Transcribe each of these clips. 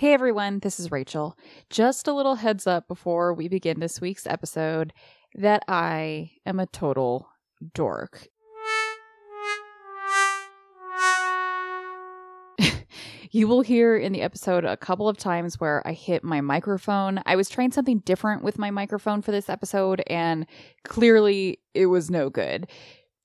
Hey everyone, this is Rachel. Just a little heads up before we begin this week's episode that I am a total dork. you will hear in the episode a couple of times where I hit my microphone. I was trying something different with my microphone for this episode, and clearly it was no good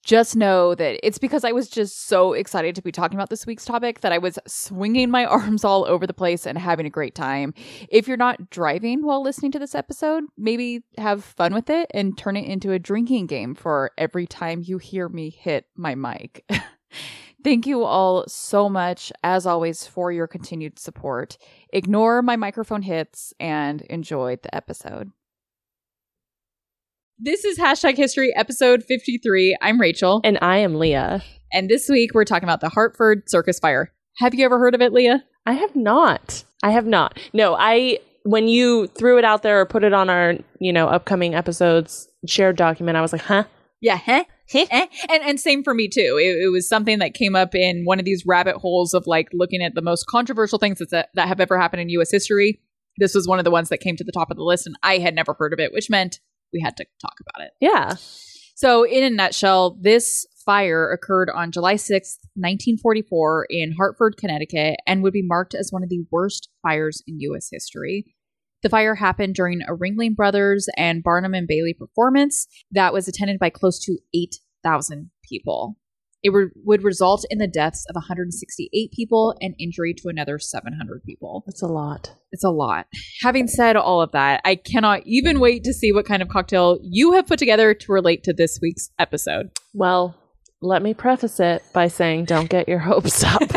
just know that it's because I was just so excited to be talking about this week's topic that I was swinging my arms all over the place and having a great time. If you're not driving while listening to this episode, maybe have fun with it and turn it into a drinking game for every time you hear me hit my mic. Thank you all so much, as always, for your continued support. Ignore my microphone hits and enjoy the episode. This is hashtag history episode 53. I'm Rachel. And I am Leah. And this week we're talking about the Hartford Circus Fire. Have you ever heard of it, Leah? I have not. I have not. No, I when you threw it out there or put it on our, you know, upcoming episodes shared document, I was like, huh? Yeah, huh? Eh? And and same for me too. It, it, was something that came up in one of these rabbit holes of like looking at the most controversial things that that have ever happened in U.S. history. This was one of the ones that came to the top of the list, and I had never heard of it, which meant we had to talk about it. Yeah. So, in a nutshell, this fire occurred on July 6th, 1944, in Hartford, Connecticut, and would be marked as one of the worst fires in U.S. history. The fire happened during a Ringling Brothers and Barnum and Bailey performance that was attended by close to 8,000 people. It re- would result in the deaths of 168 people and injury to another 700 people. That's a lot. It's a lot. Having said all of that, I cannot even wait to see what kind of cocktail you have put together to relate to this week's episode. Well, let me preface it by saying don't get your hopes up.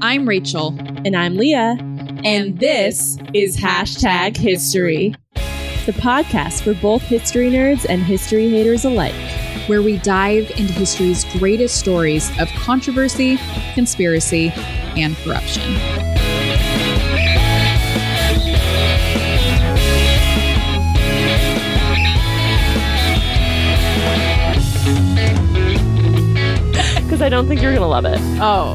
I'm Rachel. And I'm Leah. And this is Hashtag History the podcast for both history nerds and history haters alike, where we dive into history's greatest stories of controversy, conspiracy, and corruption. Because I don't think you're going to love it. Oh.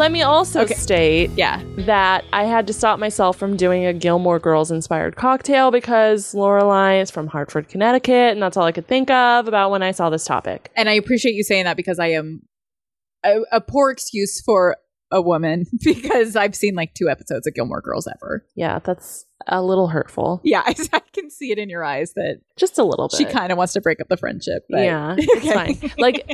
Let me also okay. state yeah. that I had to stop myself from doing a Gilmore Girls inspired cocktail because Lorelai is from Hartford, Connecticut, and that's all I could think of about when I saw this topic. And I appreciate you saying that because I am a, a poor excuse for a woman because I've seen like two episodes of Gilmore Girls ever. Yeah, that's a little hurtful. Yeah, I, I can see it in your eyes that just a little bit. She kind of wants to break up the friendship. But. Yeah, it's fine. Like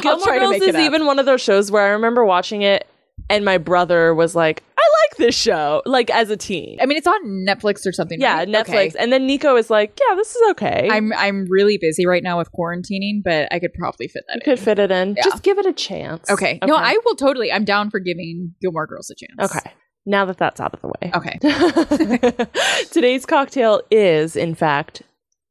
Gilmore Girls is even one of those shows where I remember watching it and my brother was like, I like this show, like as a teen. I mean, it's on Netflix or something. Yeah, right? Netflix. Okay. And then Nico is like, Yeah, this is okay. I'm I'm really busy right now with quarantining, but I could probably fit that. You in. could fit it in. Yeah. Just give it a chance. Okay. okay. No, I will totally. I'm down for giving Gilmore Girls a chance. Okay. Now that that's out of the way. Okay. Today's cocktail is, in fact,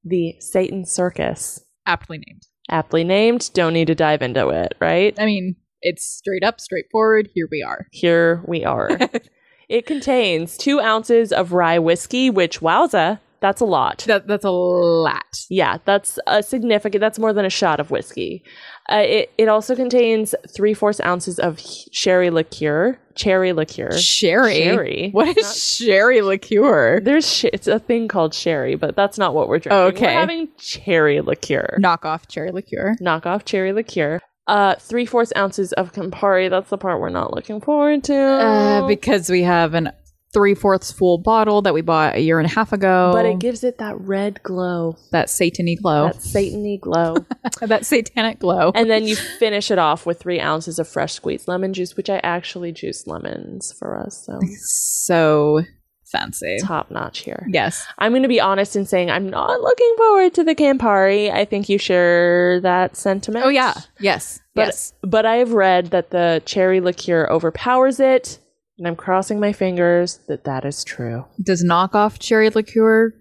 the Satan Circus. Aptly named. Aptly named. Don't need to dive into it, right? I mean, it's straight up, straightforward. Here we are. Here we are. it contains two ounces of rye whiskey, which, wowza, that's a lot. That, that's a lot. Yeah, that's a significant. That's more than a shot of whiskey. Uh, it it also contains three fourths ounces of sherry liqueur, cherry liqueur. Sherry. Sherry. What is not, sherry liqueur? There's sh- it's a thing called sherry, but that's not what we're drinking. okay. We're having cherry liqueur. Knockoff cherry liqueur. Knockoff cherry liqueur uh, three fourths ounces of Campari. That's the part we're not looking forward to. Uh, because we have an three fourths full bottle that we bought a year and a half ago. But it gives it that red glow. That satany glow. That satany glow. that satanic glow. And then you finish it off with three ounces of fresh squeezed lemon juice, which I actually juice lemons for us. So so fancy. Top notch here. Yes. I'm going to be honest in saying I'm not looking forward to the Campari. I think you share that sentiment. Oh, yeah. Yes. But, yes. But I've read that the cherry liqueur overpowers it, and I'm crossing my fingers that that is true. Does knockoff cherry liqueur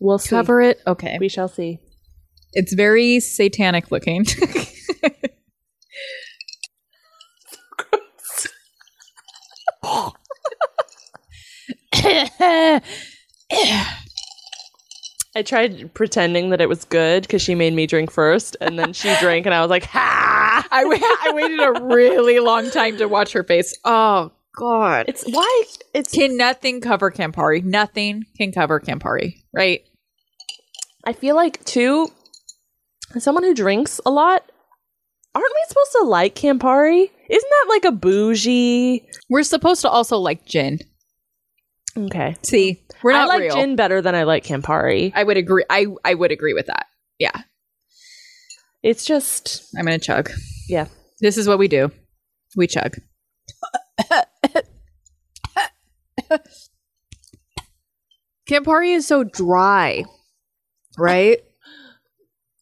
we'll cover it? Okay. We shall see. It's very satanic looking. I tried pretending that it was good because she made me drink first, and then she drank, and I was like, "Ha!" I, I waited a really long time to watch her face. Oh God! It's why it's. Can nothing cover Campari? Nothing can cover Campari, right? I feel like too. As someone who drinks a lot, aren't we supposed to like Campari? Isn't that like a bougie? We're supposed to also like gin. Okay, See, we're not I like real. gin better than I like Campari. I would agree. I I would agree with that. Yeah, It's just I'm gonna chug. Yeah. This is what we do. We chug. Campari is so dry, right?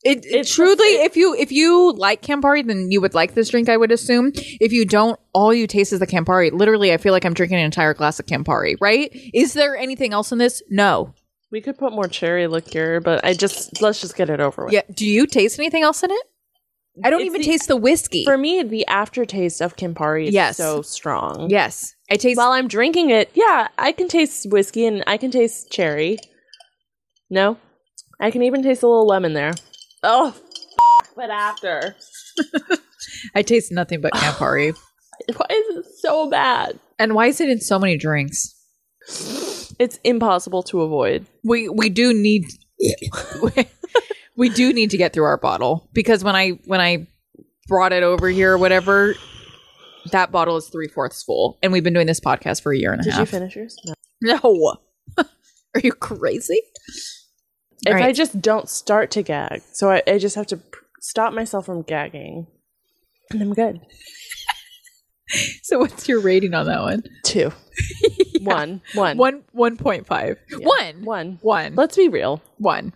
It, it truly, just- if you if you like Campari, then you would like this drink. I would assume. If you don't, all you taste is the Campari. Literally, I feel like I'm drinking an entire glass of Campari. Right? Is there anything else in this? No. We could put more cherry liqueur, but I just let's just get it over with. Yeah. Do you taste anything else in it? I don't even the- taste the whiskey. For me, the aftertaste of Campari is Yes. so strong. yes, I taste. While I'm drinking it, yeah, I can taste whiskey and I can taste cherry. No, I can even taste a little lemon there. Oh, f- but after, I taste nothing but Campari. why is it so bad? And why is it in so many drinks? It's impossible to avoid. We we do need we do need to get through our bottle because when I when I brought it over here or whatever, that bottle is three fourths full, and we've been doing this podcast for a year and a half. Did you finish yours? No. no, are you crazy? If All I just don't start to gag, so I, I just have to pr- stop myself from gagging, and I'm good. So what's your rating on that one? Two, one, one, One one point five. Yeah. One one. one Let's be real. one.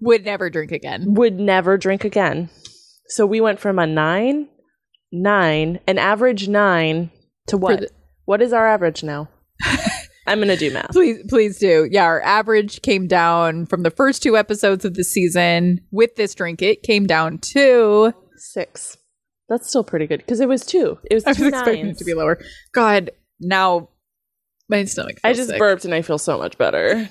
Would never drink again. would never drink again. So we went from a nine, nine, an average nine to what? the- what is our average now? I'm gonna do math. Please, please do. Yeah, our average came down from the first two episodes of the season. With this drink, it came down to. Six. That's still pretty good because it was two. It was I was two expecting it to be lower. God, now my stomach. I just sick. burped and I feel so much better.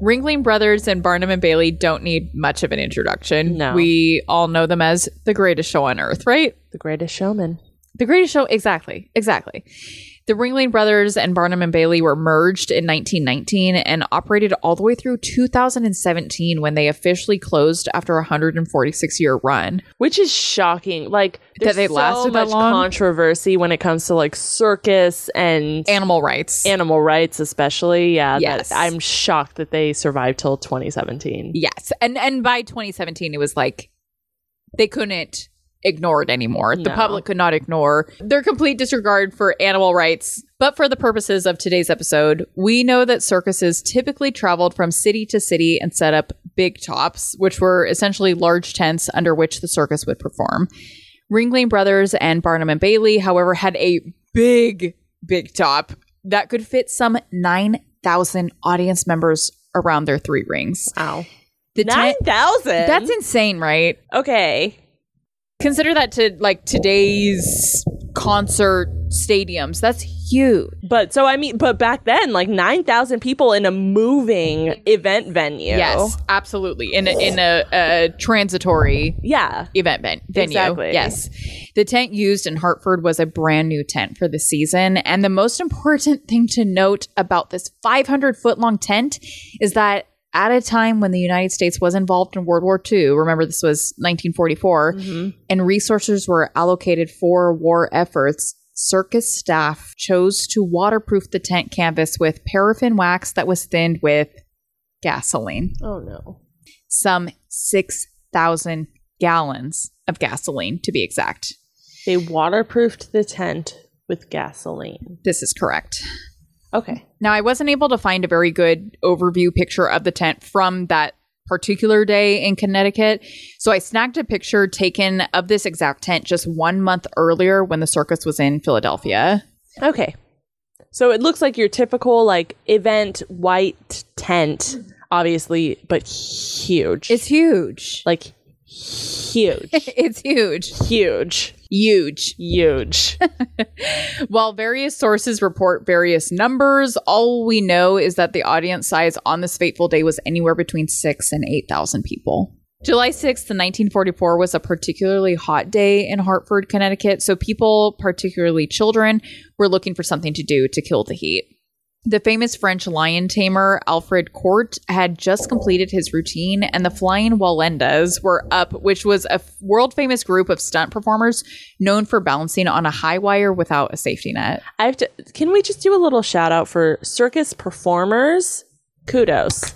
Ringling Brothers and Barnum and Bailey don't need much of an introduction. No. we all know them as the greatest show on earth, right? The greatest showman. The greatest show, exactly, exactly. The Ringling Brothers and Barnum and Bailey were merged in 1919 and operated all the way through 2017 when they officially closed after a 146 year run. Which is shocking. Like That they so lasted that long? controversy when it comes to like circus and Animal rights. animal rights, especially. Yeah, that- Yes. I'm shocked that they survived till 2017. yes, and and by 2017 it was like they couldn't ignore it anymore. The public could not ignore their complete disregard for animal rights. But for the purposes of today's episode, we know that circuses typically traveled from city to city and set up big tops, which were essentially large tents under which the circus would perform. Ringling Brothers and Barnum and Bailey, however, had a big, big top that could fit some 9,000 audience members around their three rings. Wow. The tent- 9,000? that's insane, right? okay. Consider that to like today's concert stadiums. That's huge. But so I mean, but back then, like nine thousand people in a moving event venue. Yes, absolutely. In a, in a, a transitory Yeah. event ven- venue. Exactly. Yes. The tent used in Hartford was a brand new tent for the season. And the most important thing to note about this 500 foot long tent is that at a time when the United States was involved in World War II, remember this was 1944, Mhm. and resources were allocated for war efforts, circus staff chose to waterproof the tent canvas with paraffin wax that was thinned with gasoline. Oh no. Some 6,000 gallons of gasoline, to be exact. They waterproofed the tent with gasoline. This is correct. Okay. Now, I wasn't able to find a very good overview picture of the tent from that particular day in Connecticut. So I snagged a picture taken of this exact tent just one month earlier when the circus was in Philadelphia. Okay. So it looks like your typical like event white tent, obviously, but huge. It's huge. like huge. it's huge. huge. Huge. Huge. While various sources report various numbers, all we know is that the audience size on this fateful day was anywhere between six and 8,000 people. July 6th, 1944 was a particularly hot day in Hartford, Connecticut, so people, particularly children, were looking for something to do to kill the heat. The famous French lion tamer Alfred Court had just completed his routine, and the Flying Wallendas were up, which was a world famous group of stunt performers known for balancing on a high wire without a safety net. I have to. Can we just do a little shout out for circus performers? Kudos.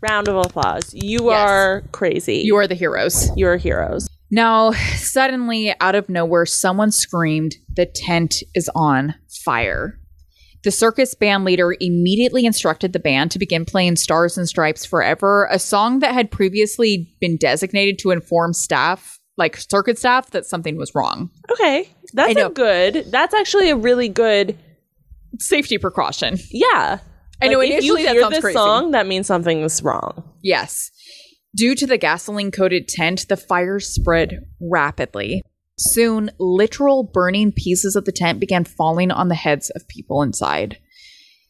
Round of applause. You Yes. are crazy. You are the heroes. You're heroes. Now, suddenly, out of nowhere, someone screamed, The tent is on fire. The circus band leader immediately instructed the band to begin playing Stars and Stripes Forever, a song that had previously been designated to inform staff, like circuit staff, that something was wrong. Okay, that's a good. That's actually a really good. Safety precaution. Yeah, I know, Like, if you initially that hear this crazy. song, that means something something's wrong. Yes. Due to the gasoline coated tent, the fire spread rapidly. Soon, literal burning pieces of the tent began falling on the heads of people inside.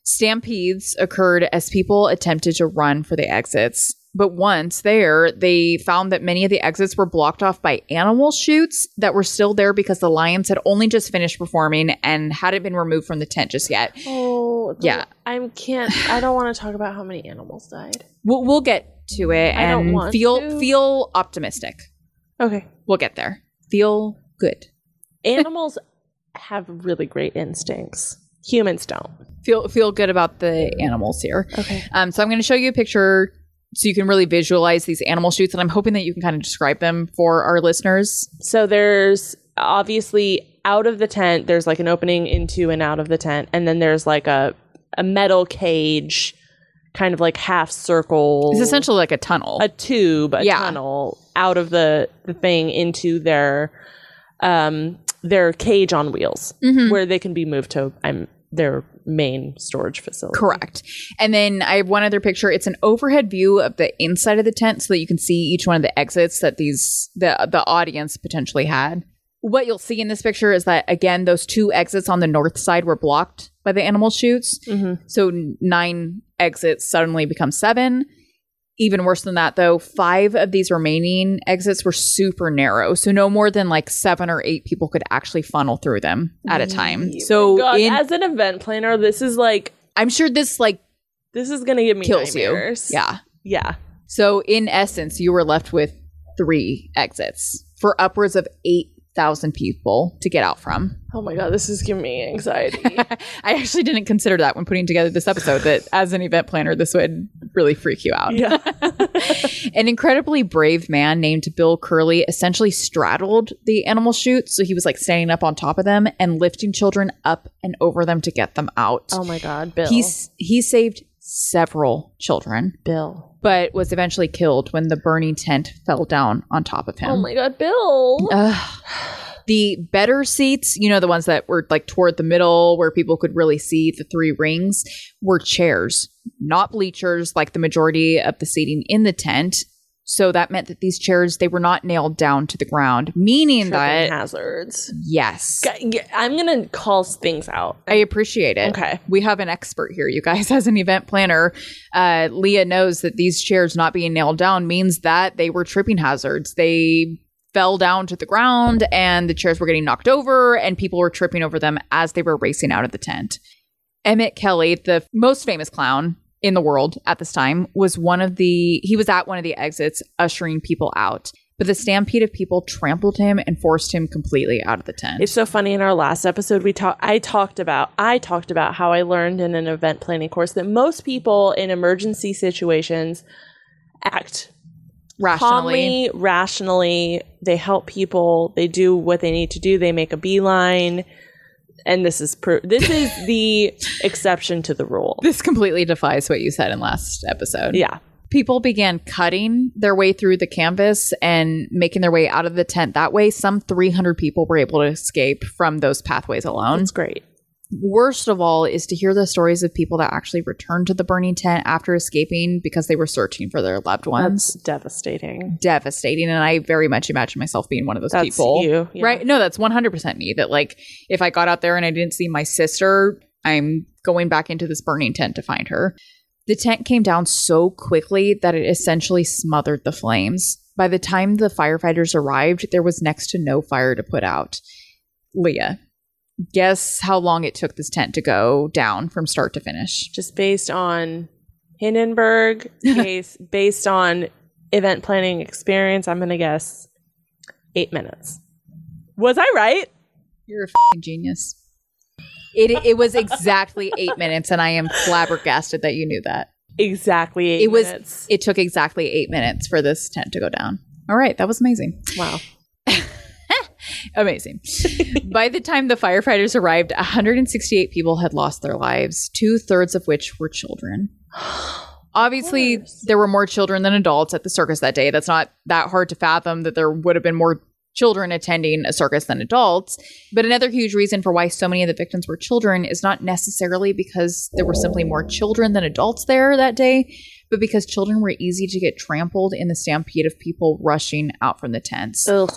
Stampedes occurred as people attempted to run for the exits. But once there, they found that many of the exits were blocked off by animal chutes that were still there because the lions had only just finished performing and hadn't been removed from the tent just yet. Oh, Yeah. I can't. I don't want to talk about how many animals died. We'll, we'll get to it I don't and want feel to. feel optimistic. Okay, We'll get there. Feel good. animals have really great instincts. Humans don't. Feel feel good about the animals here. Okay. Um, so I'm going to show you a picture so you can really visualize these animal chutes, and I'm hoping that you can kind of describe them for our listeners. So there's obviously out of the tent, there's like an opening into and out of the tent, and then there's like a a metal cage, kind of like half circle. It's essentially like a tunnel. a tube, a Yeah. tunnel out of the the thing into their um their cage on wheels, Mhm. where they can be moved to um, their main storage facility. Correct. And then I have one other picture. It's an overhead view of the inside of the tent so that you can see each one of the exits that these the the audience potentially had. What you'll see in this picture is that again those two exits on the north side were blocked by the animal chutes. Mhm. So 9 exits suddenly become 7. Even worse than that though, 5 of these remaining exits were super narrow. So no more than like 7 or 8 people could actually funnel through them at a time. So God, in, as an event planner, this is like I'm sure this like this is gonna give me kills nightmares. you. Yeah. yeah. So, in essence, you were left with three exits for upwards of 8,000 people to get out from. Oh my god, this is giving me anxiety. I actually didn't consider that when putting together this episode, that as an event planner, this would really freak you out. yeah. An incredibly brave man named Bill Curley essentially straddled the animal chute. So, he was like standing up on top of them and lifting children up and over them to get them out. oh my god, Bill. He's, he saved several children, Bill. but was eventually killed when the burning tent fell down on top of him. Oh my god, Bill. Ugh. the better seats, you know, the ones that were like toward the middle where people could really see the three rings, were chairs, not bleachers like the majority of the seating in the tent. So that meant that these chairs, they were not nailed down to the ground, meaning Tripping that, hazards. yes, I'm gonna call things out. I appreciate it. Okay. We have an expert here, you guys, as an event planner. Uh, Leah knows that these chairs not being nailed down means that they were tripping hazards. They fell down to the ground and the chairs were getting knocked over and people were tripping over them as they were racing out of the tent. Emmett Kelly, the most famous clown in the world at this time, was one of the, he was at one of the exits ushering people out. But the stampede of people trampled him and forced him completely out of the tent. It's so funny. In our last episode, we talked. I talked about. I talked about how I learned in an event planning course that most people in emergency situations act rationally. calmly, rationally. They help people. They do what they need to do. They make a beeline. And this is pro- this is the exception to the rule. This completely defies what you said in last episode. Yeah. People began cutting their way through the canvas and making their way out of the tent. That way, some 300 people were able to escape from those pathways alone. It's great. Worst of all is to hear the stories of people that actually returned to the burning tent after escaping because they were searching for their loved ones. That's devastating. Devastating. And I very much imagine myself being one of those That's people. you. yeah. Right? No, that's 100% me. That, like, if I got out there and I didn't see my sister, I'm going back into this burning tent to find her. The tent came down so quickly that it essentially smothered the flames. By the time the firefighters arrived, there was next to no fire to put out. Leah, guess how long it took this tent to go down from start to finish? Just based on Hindenburg case, based on event planning experience, I'm going to guess eight minutes. Was I right? You're a fing genius. It, it was exactly eight minutes, and I am flabbergasted that you knew that. Exactly eight It was- It took exactly eight minutes for this tent to go down. All right, that was amazing. wow. Amazing. By the time the firefighters arrived, 168 people had lost their lives, two thirds of which were children. Obviously, there were more children than adults at the circus that day. That's not that hard to fathom that there would have been more children attending a circus than adults. But another huge reason for why so many of the victims were children is not necessarily because there were simply more children than adults there that day, but because children were easy to get trampled in the stampede of people rushing out from the tents. Ugh.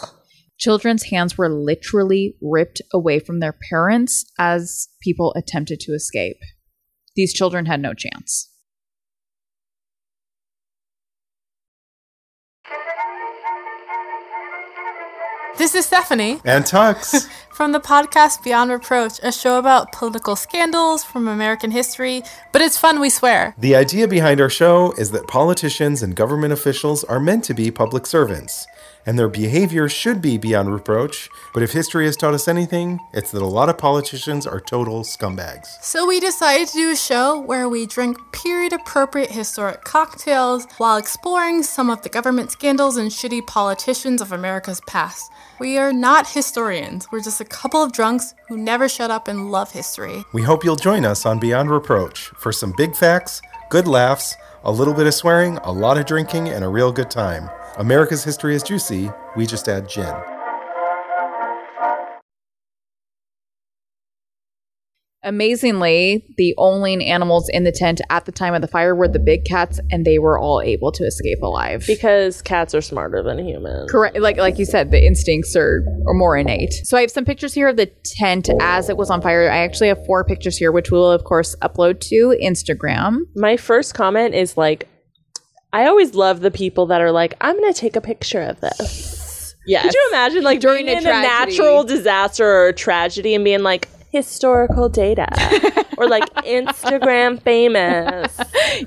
Children's hands were literally ripped away from their parents as people attempted to escape. These children had no chance. This is Stephanie And Tux. from the podcast Beyond Reproach, a show about political scandals from American history, but it's fun, we swear. the idea behind our show is that politicians and government officials are meant to be public servants, and their behavior should be beyond reproach. But if history has taught us anything, it's that a lot of politicians are total scumbags. So we decided to do a show where we drink period appropriate historic cocktails while exploring some of the government scandals and shitty politicians of America's past. We are not historians, we're just a couple of drunks who never shut up and love history. We hope you'll join us on Beyond Reproach for some big facts, good laughs, a little bit of swearing, a lot of drinking, and a real good time. America's history is juicy, we just add gin. Amazingly, the only animals in the tent at the time of the fire were the big cats, and they were all able to escape alive. Because cats are smarter than humans. Correct. Like like you said, the instincts are, are more innate. So I have some pictures here of the tent as it was on fire. I actually have four pictures here, which we will of course upload to Instagram. My first comment is like, I always love the people that are like, I'm going to take a picture of this. Yes. Could you imagine like During being a in a natural disaster or a tragedy and being like historical data or like Instagram famous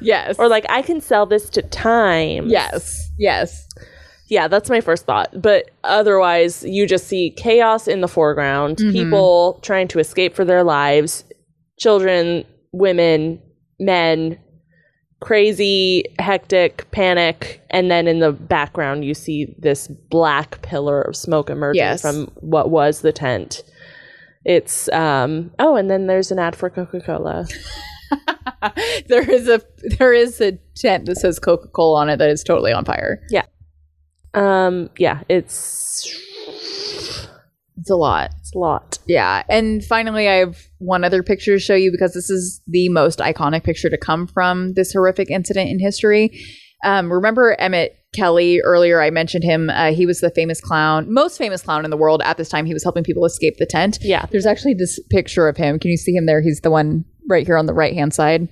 yes. or like I can sell this to Time. yes. Yes. Yeah, that's my first thought. But otherwise, you just see chaos in the foreground, Mhm. people trying to escape for their lives, children, women, men, crazy, hectic, panic. And then in the background, you see this black pillar of smoke emerging Yes. from what was the tent. It's, um, oh, and then there's an ad for Coca Cola. there is a there is a tent that says Coca Cola on it that is totally on fire. Yeah. Um, yeah, it's, It's a lot. it's a lot. Yeah. And finally, I have one other picture to show you because this is the most iconic picture to come from this horrific incident in history. Um, remember Emmett Kelly earlier? I mentioned him. Uh, he was the famous clown, most famous clown in the world at this time. He was helping people escape the tent. Yeah. There's actually this picture of him. Can you see him there? He's the one right here on the right hand side.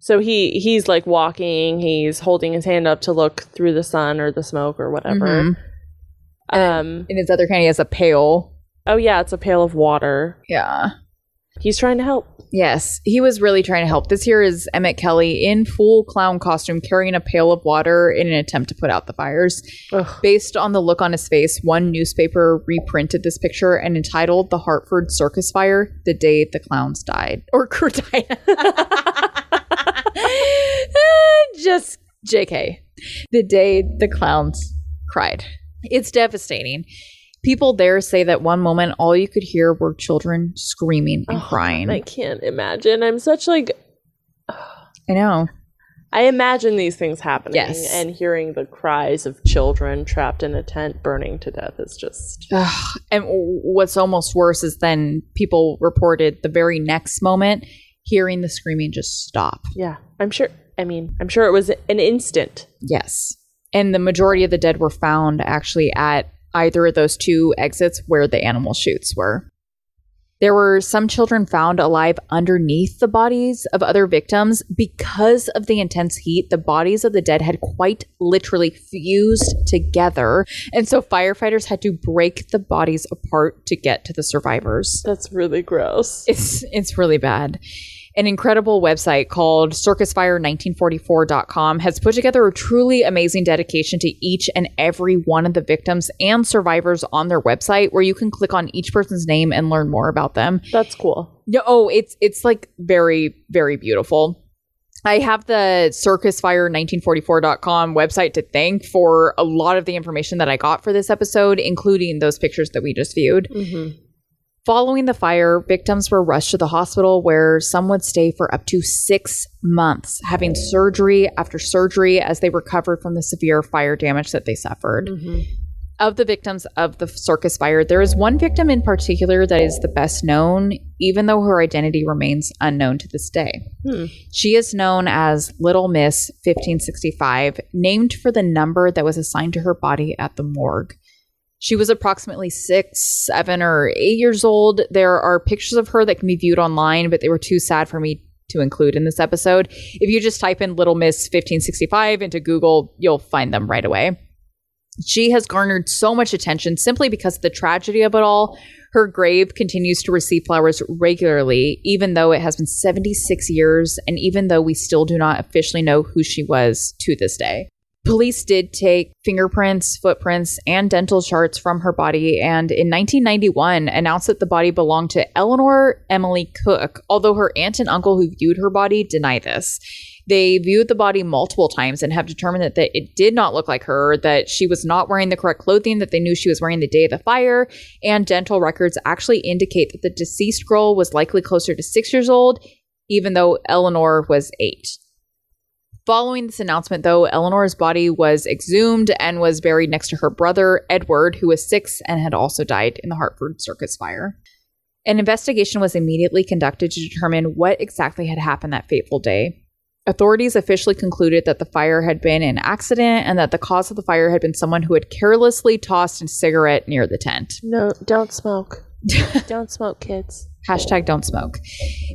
So he he's like walking, he's holding his hand up to look through the sun or the smoke or whatever. Mhm. Um In his other hand, he has a pail. oh yeah, it's a pail of water. Yeah. He's trying to help. Yes, he was really trying to help. This here is Emmett Kelly in full clown costume carrying a pail of water in an attempt to put out the fires. Ugh. Based on the look on his face, one newspaper reprinted this picture and entitled The Hartford Circus Fire The Day the Clowns Died. Or died. Just JK. The day the clowns cried. It's devastating. People there say that one moment all you could hear were children screaming and Oh, crying. I can't imagine. I'm such like I know. I imagine these things happening Yes. and hearing the cries of children trapped in a tent burning to death is just. And what's almost worse is then people reported the very next moment hearing the screaming just stop. yeah. I'm sure I mean, I'm sure it was an instant. Yes. And the majority of the dead were found actually at either of those two exits where the animal chutes were. There were some children found alive underneath the bodies of other victims. Because of the intense heat, the bodies of the dead had quite literally fused together. And so firefighters had to break the bodies apart to get to the survivors. That's really gross. It's it's really bad. An incredible website called circusfire1944.com has put together a truly amazing dedication to each and every one of the victims and survivors on their website where you can click on each person's name and learn more about them. That's cool. Yeah, oh, it's it's like very very beautiful. I have the circusfire1944.com website to thank for a lot of the information that I got for this episode, including those pictures that we just viewed. Mm-hmm. Following the fire, victims were rushed to the hospital where some would stay for up to six months, having surgery after surgery as they recovered from the severe fire damage that they suffered. Mm-hmm. Of the victims of the circus fire, there is one victim in particular that is the best known, even though her identity remains unknown to this day. Hmm. She is known as Little Miss 1565, named for the number that was assigned to her body at the morgue. She was approximately six, seven, or eight years old. There are pictures of her that can be viewed online, but they were too sad for me to include in this episode. If you just type in Little Miss 1565 into Google, you'll find them right away. She has garnered so much attention simply because of the tragedy of it all. Her grave continues to receive flowers regularly, even though it has been 76 years, and even though we still do not officially know who she was to this day. Police did take fingerprints, footprints, and dental charts from her body, and in 1991 announced that the body belonged to Eleanor Emily Cook, although her aunt and uncle who viewed her body deny this. They viewed the body multiple times and have determined that, that it did not look like her, that she was not wearing the correct clothing that they knew she was wearing the day of the fire, and dental records actually indicate that the deceased girl was likely closer to six years old, even though Eleanor was eight. Following this announcement, though, Eleanor's body was exhumed and was buried next to her brother, Edward, who was six and had also died in the Hartford Circus fire. An investigation was immediately conducted to determine what exactly had happened that fateful day. Authorities officially concluded that the fire had been an accident and that the cause of the fire had been someone who had carelessly tossed a cigarette near the tent. No, don't smoke. don't smoke, kids. Hashtag don't smoke.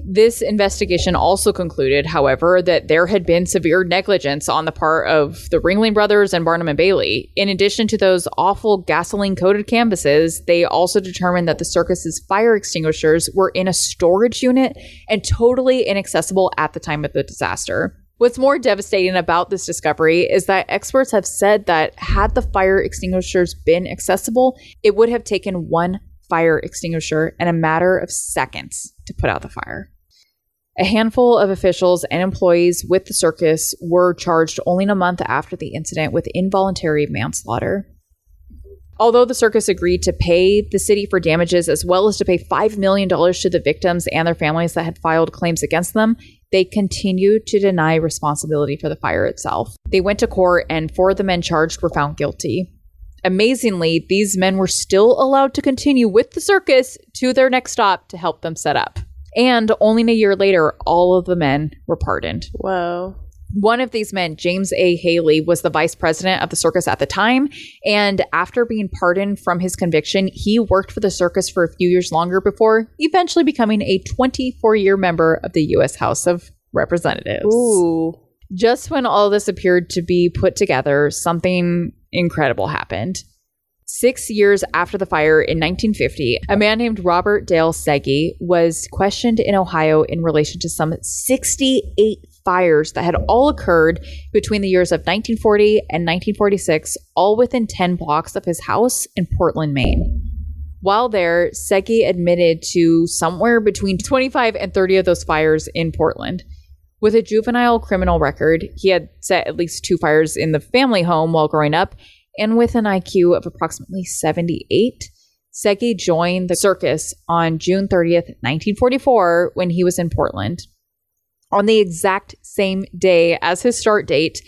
This investigation also concluded, however, that there had been severe negligence on the part of the Ringling Brothers and Barnum and Bailey. In addition to those awful gasoline coated canvases, they also determined that the circus's fire extinguishers were in a storage unit and totally inaccessible at the time of the disaster. What's more devastating about this discovery is that experts have said that had the fire extinguishers been accessible, it would have taken one fire extinguisher in a matter of seconds to put out the fire. A handful of officials and employees with the circus were charged only a month after the incident with involuntary manslaughter. Although the circus agreed to pay the city for damages as well as to pay $5 million to the victims and their families that had filed claims against them, they continued to deny responsibility for the fire itself. They went to court, and four of the men charged were found guilty. Amazingly, these men were still allowed to continue with the circus to their next stop to help them set up. And only a year later, all of the men were pardoned. Whoa. One of these men, James A. Haley, was the vice president of the circus at the time. And after being pardoned from his conviction, he worked for the circus for a few years longer before eventually becoming a 24 year member of the U.S. House of Representatives. Ooh. Just when all this appeared to be put together, something incredible happened. Six years after the fire in 1950, a man named Robert Dale Segee was questioned in Ohio in relation to some 68 fires that had all occurred between the years of 1940 and 1946, all within 10 blocks of his house in Portland, Maine. While there, Segee admitted to somewhere between 25 and 30 of those fires in Portland. With a juvenile criminal record, he had set at least two fires in the family home while growing up, and with an IQ of approximately 78, Segee joined the circus on June 30th, 1944, when he was in Portland. On the exact same day as his start date,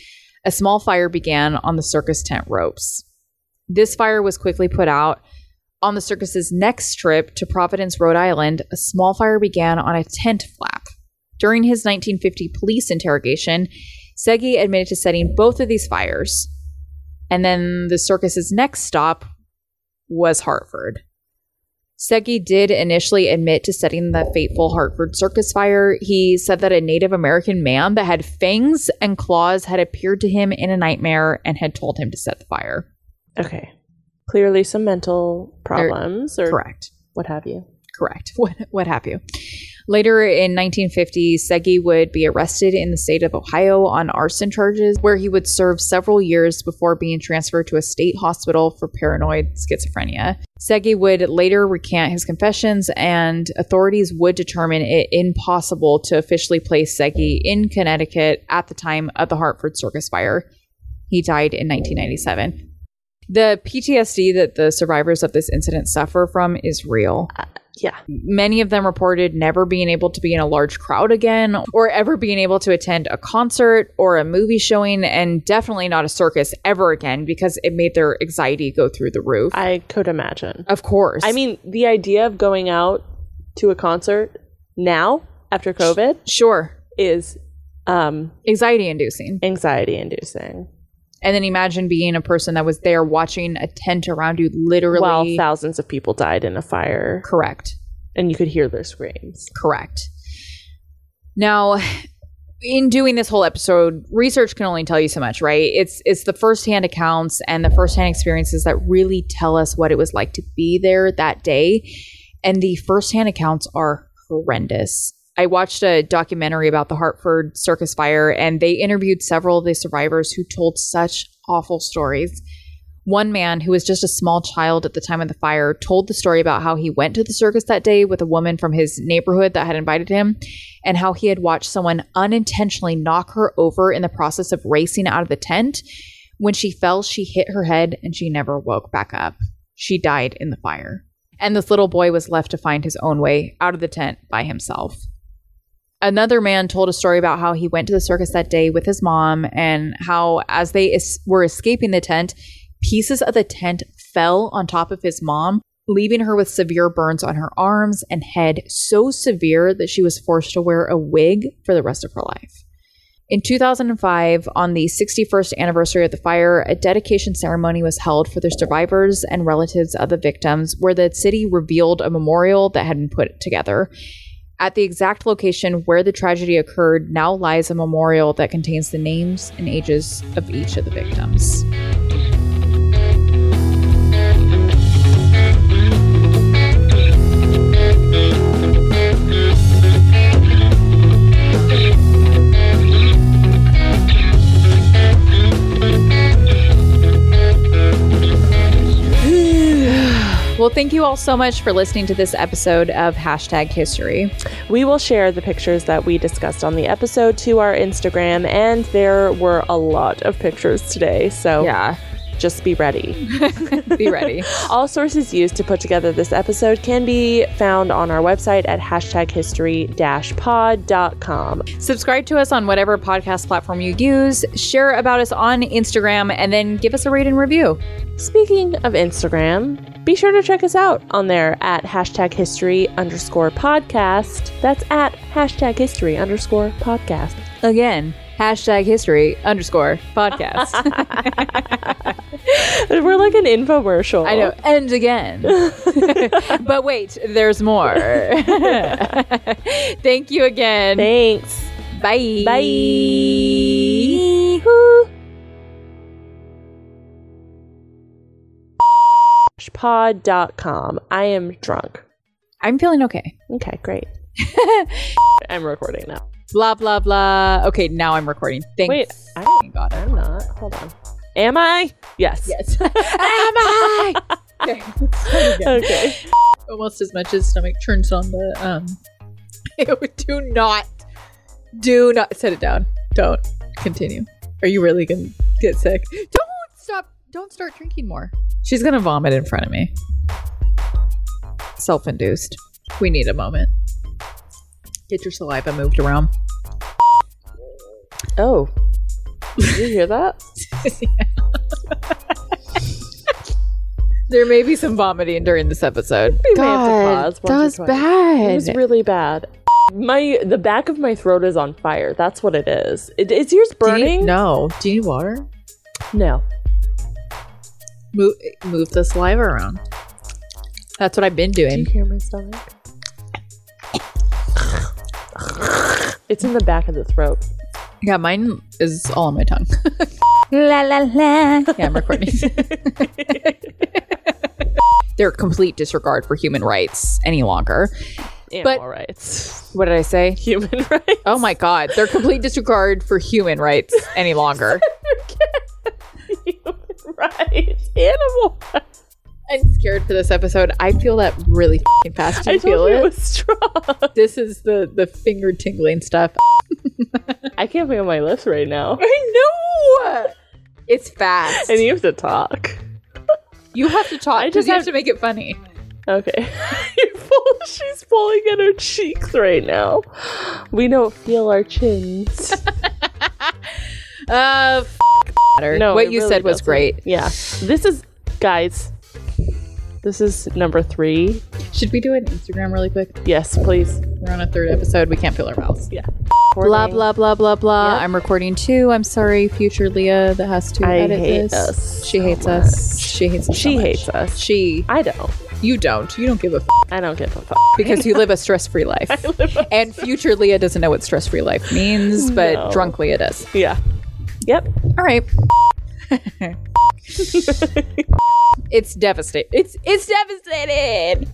a small fire began on the circus tent ropes. This fire was quickly put out. On the circus's next trip to Providence, Rhode Island, a small fire began on a tent flap. During his 1950 police interrogation, Segee admitted to setting both of these fires. And then the circus's next stop was Hartford. Segee did initially admit to setting the fateful Hartford circus fire. He said that a Native American man that had fangs and claws had appeared to him in a nightmare and had told him to set the fire. Okay. Clearly some mental problems or Correct. what have you. Correct. What what have you? Later in 1950, Segee would be arrested in the state of Ohio on arson charges, where he would serve several years before being transferred to a state hospital for paranoid schizophrenia. Segee would later recant his confessions, and authorities would determine it impossible to officially place Segee in Connecticut at the time of the Hartford Circus fire. He died in 1997. The PTSD that the survivors of this incident suffer from is real. Uh, Yeah. Many of them reported never being able to be in a large crowd again, or ever being able to attend a concert or a movie showing, and definitely not a circus ever again because it made their anxiety go through the roof. I could imagine. of course. I mean, the idea of going out to a concert now after COVID sure, is um anxiety inducing. anxiety inducing. And then imagine being a person that was there watching a tent around you literally. While thousands of people died in a fire correct. and you could hear their screams. Correct. Now, in doing this whole episode, research can only tell you so much, right? It's it's the firsthand accounts and the firsthand experiences that really tell us what it was like to be there that day. And the firsthand accounts are horrendous. I watched a documentary about the Hartford circus fire, and they interviewed several of the survivors who told such awful stories. One man who was just a small child at the time of the fire told the story about how he went to the circus that day with a woman from his neighborhood that had invited him, and how he had watched someone unintentionally knock her over in the process of racing out of the tent. When she fell, she hit her head and she never woke back up. She died in the fire. And this little boy was left to find his own way out of the tent by himself. Another man told a story about how he went to the circus that day with his mom and how, as they es- were escaping the tent, pieces of the tent fell on top of his mom, leaving her with severe burns on her arms and head, so severe that she was forced to wear a wig for the rest of her life. In 2005, on the 61st anniversary of the fire, a dedication ceremony was held for the survivors and relatives of the victims, where the city revealed a memorial that had been put together. At the exact location where the tragedy occurred now lies a memorial that contains the names and ages of each of the victims. Thank you all so much for listening to this episode of Hashtag History. We will share the pictures that we discussed on the episode to our Instagram, and there were a lot of pictures today. So Yeah, just be ready. be ready. All sources used to put together this episode can be found on our website at hashtag history pod.com. Subscribe to us on whatever podcast platform you use, share about us on Instagram, and then give us a rate and review. Speaking of Instagram, be sure to check us out on there at hashtag history underscore podcast. That's at hashtag history underscore podcast. Again, hashtag history underscore podcast. We're like an infomercial. I know. And again. but wait, there's more. Thank you again. Thanks. Bye. Bye. Pod.com. I am drunk. I'm feeling okay. Okay, great. I'm recording now. Blah, blah, blah. Okay, now I'm recording. Thank Wait, I, God. I'm not. Hold on. Am I? Yes. Yes. Am I? Okay. let's start again. Okay. Almost as much as stomach churns on the um. do not, do not set it down. Don't continue. Are you really gonna get sick? Don't stop. Don't start drinking more. She's gonna vomit in front of me. Self-induced. We need a moment. Get your saliva moved around. Oh. Did you hear that? There may be some vomiting during this episode. We may have to pause that was twice. bad. It was really bad. My the back of my throat is on fire. That's what it is. It, is yours Do you- burning? no. Do you need water? No. Move, move the saliva around. That's what I've been Do you doing. hear my stomach? It's in the back of the throat. Yeah, mine is all on my tongue. la la la. Yeah, I'm recording. They're complete disregard for human rights any longer. Animal rights. What did I say? Human rights. Oh my god, they're complete disregard for human rights any longer. Human rights. Animal rights. I'm scared for this episode. I feel that really fing fast. I feel it? it was strong. this is the the finger tingling stuff. I can't feel my lips right now. I know. It's fast. And you have to talk. you have to talk. I because just you have have- to make it funny. Okay. Full, she's pulling at her cheeks right now. We don't feel our chins. Uh, f-. No, what you really said was doesn't. great. Yeah. This is, guys, this is number three. Should we do an Instagram really quick? Yes, please. We're on a third episode. We can't feel our mouths. Yeah. Blah blah blah blah blah. Yep. I'm recording too. I'm sorry, future Leah that has to I edit hate this. us She so hates us. She hates us. so She much. hates us. She. I don't. You don't. You don't give a f- I don't give a fuck. because you live a stress-free life. I live a- and future Leah doesn't know what stress-free life means, but No. drunk Leah does. yeah. Yep. All right. it's devastating. It's it's devastating.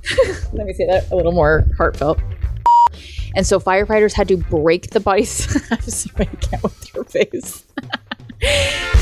Let me say that a little more heartfelt. And so firefighters had to break the bicycle. I'm sorry, I can't with your face.